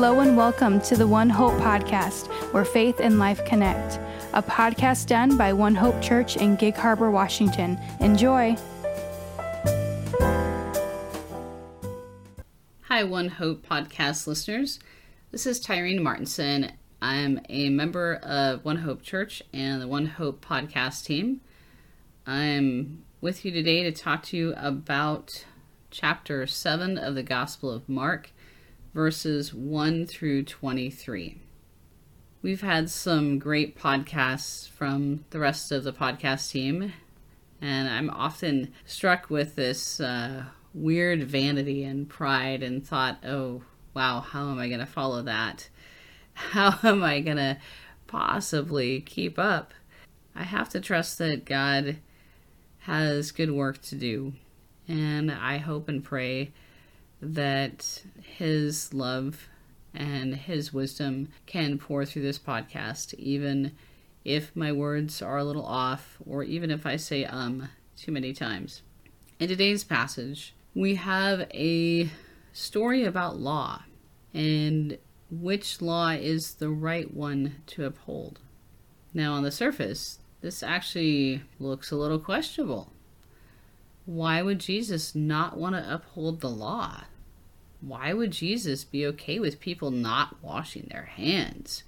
Hello and welcome to the One Hope podcast, where faith and life connect. A podcast done by One Hope Church in Gig Harbor, Washington. Enjoy. Hi, One Hope podcast listeners. This is Tyrean Martinson. I'm a member of One Hope Church and the One Hope podcast team. I'm with you today to talk to you about chapter 7 of the Gospel of Mark verses 1 through 23. We've had some great podcasts from the rest of the podcast team, and I'm often struck with this uh, weird vanity and pride and thought, oh, wow, how am I going to follow that? How am I going to possibly keep up? I have to trust that God has good work to do, and I hope and pray that his love and his wisdom can pour through this podcast, even if my words are a little off, or even if I say um too many times. In today's passage, we have a story about law and which law is the right one to uphold. Now, on the surface, this actually looks a little questionable. Why would Jesus not want to uphold the law? Why would Jesus be okay with people not washing their hands?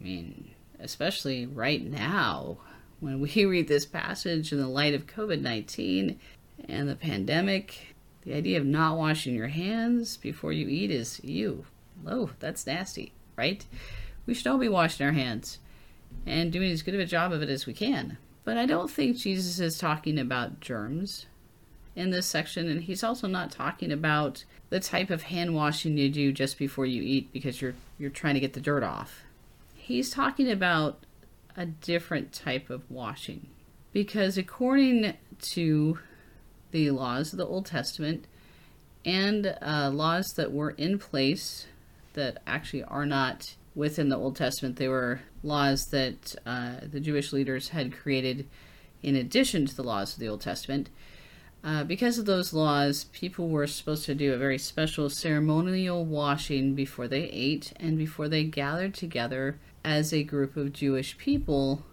I mean, especially right now, when we read this passage in the light of COVID 19 and the pandemic, the idea of not washing your hands before you eat is you. Oh, that's nasty, right? We should all be washing our hands and doing as good of a job of it as we can. But I don't think Jesus is talking about germs in this section, and he's also not talking about the type of hand washing you do just before you eat because you're you're trying to get the dirt off. He's talking about a different type of washing because according to the laws of the Old Testament and uh, laws that were in place that actually are not within the Old Testament, they were laws that uh, the Jewish leaders had created in addition to the laws of the Old Testament. Uh, because of those laws, people were supposed to do a very special ceremonial washing before they ate and before they gathered together as a group of Jewish people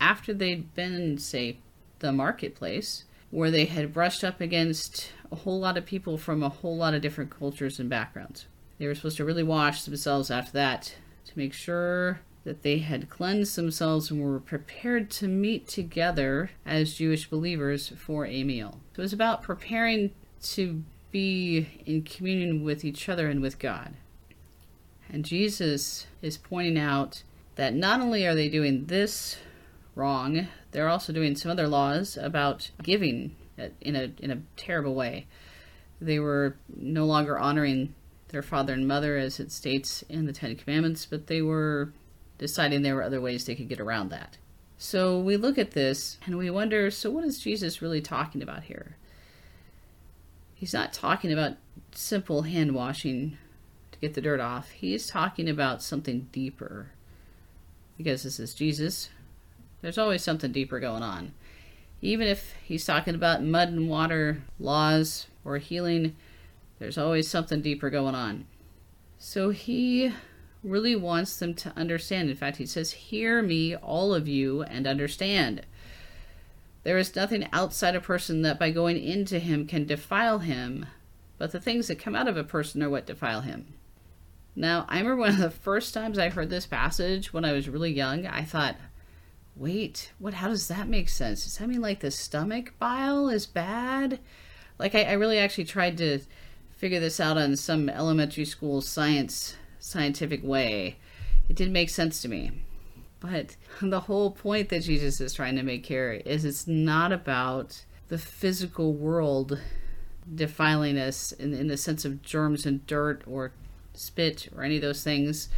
after they'd been say, the marketplace, where they had brushed up against a whole lot of people from a whole lot of different cultures and backgrounds. They were supposed to really wash themselves after that to make sure that they had cleansed themselves and were prepared to meet together as Jewish believers for a meal. So it was about preparing to be in communion with each other and with God. And Jesus is pointing out that not only are they doing this wrong, they're also doing some other laws about giving in a in a terrible way. They were no longer honoring their father and mother as it states in the Ten Commandments, but they were deciding there were other ways they could get around that. So we look at this and we wonder so, what is Jesus really talking about here? He's not talking about simple hand washing to get the dirt off, he's talking about something deeper. Because this is Jesus, there's always something deeper going on. Even if he's talking about mud and water laws or healing, there's always something deeper going on. So he really wants them to understand. In fact, he says, Hear me, all of you, and understand. There is nothing outside a person that by going into him can defile him, but the things that come out of a person are what defile him. Now, I remember one of the first times I heard this passage when I was really young, I thought, wait, what how does that make sense? Does that mean like the stomach bile is bad? Like I, I really actually tried to figure this out on some elementary school science scientific way. It didn't make sense to me. But the whole point that Jesus is trying to make here is it's not about the physical world defiling us in, in the sense of germs and dirt or spit or any of those things.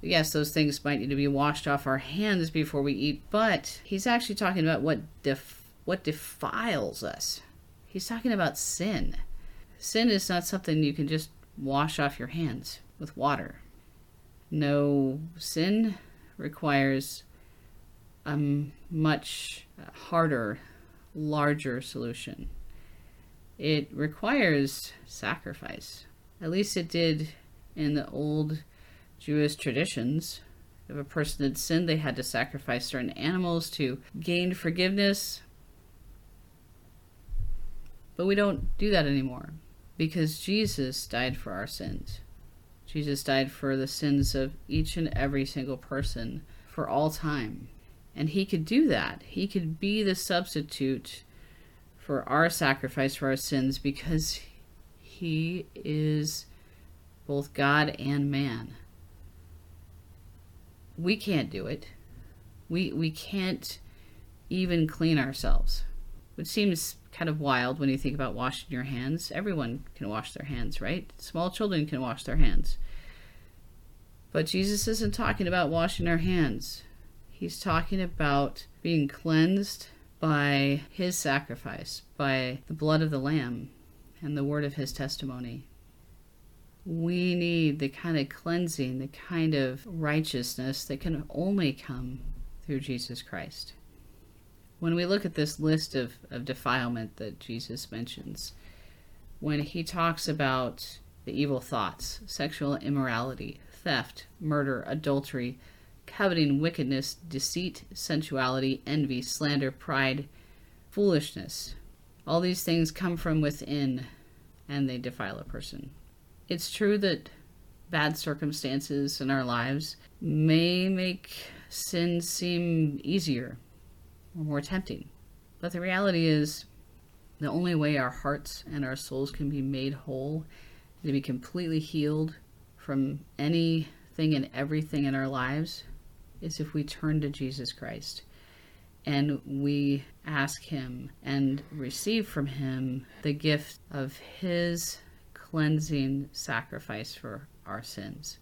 Yes, those things might need to be washed off our hands before we eat, but he's actually talking about what def- what defiles us. He's talking about sin. Sin is not something you can just wash off your hands with water. No sin requires a much harder, larger solution. It requires sacrifice. At least it did in the old Jewish traditions. If a person had sinned, they had to sacrifice certain animals to gain forgiveness. But we don't do that anymore because Jesus died for our sins. Jesus died for the sins of each and every single person for all time. And he could do that. He could be the substitute for our sacrifice for our sins because he is both God and man. We can't do it. We we can't even clean ourselves. Which seems kind of wild when you think about washing your hands. Everyone can wash their hands, right? Small children can wash their hands. But Jesus isn't talking about washing our hands. He's talking about being cleansed by his sacrifice, by the blood of the Lamb and the word of his testimony. We need the kind of cleansing, the kind of righteousness that can only come through Jesus Christ. When we look at this list of, of defilement that Jesus mentions, when he talks about the evil thoughts, sexual immorality, theft, murder, adultery, coveting, wickedness, deceit, sensuality, envy, slander, pride, foolishness. All these things come from within and they defile a person. It's true that bad circumstances in our lives may make sin seem easier or more tempting. But the reality is, the only way our hearts and our souls can be made whole, to be completely healed from anything and everything in our lives, is if we turn to Jesus Christ and we ask Him and receive from Him the gift of His cleansing sacrifice for our sins.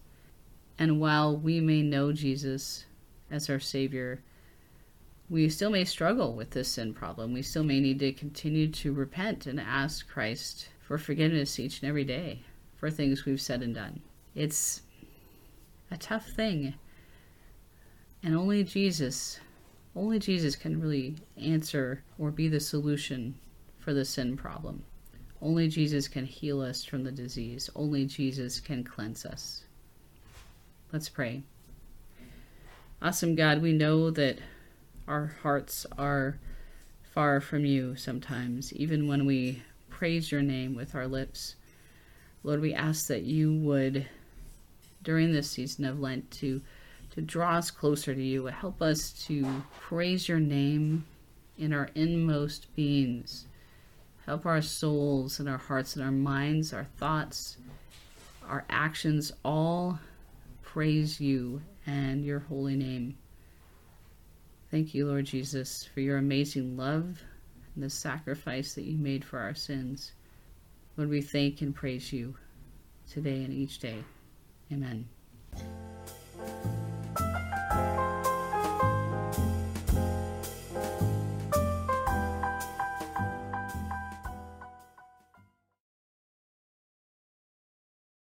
And while we may know Jesus as our Savior, we still may struggle with this sin problem. We still may need to continue to repent and ask Christ for forgiveness each and every day for things we've said and done. It's a tough thing. And only Jesus only Jesus can really answer or be the solution for the sin problem. Only Jesus can heal us from the disease. Only Jesus can cleanse us. Let's pray. Awesome God, we know that our hearts are far from you sometimes, even when we praise your name with our lips. Lord, we ask that you would, during this season of Lent, to to draw us closer to you. Help us to praise your name in our inmost beings. Help our souls and our hearts and our minds, our thoughts, our actions all praise you and your holy name. Thank you, Lord Jesus, for your amazing love and the sacrifice that you made for our sins. Lord, we thank and praise you today and each day. Amen.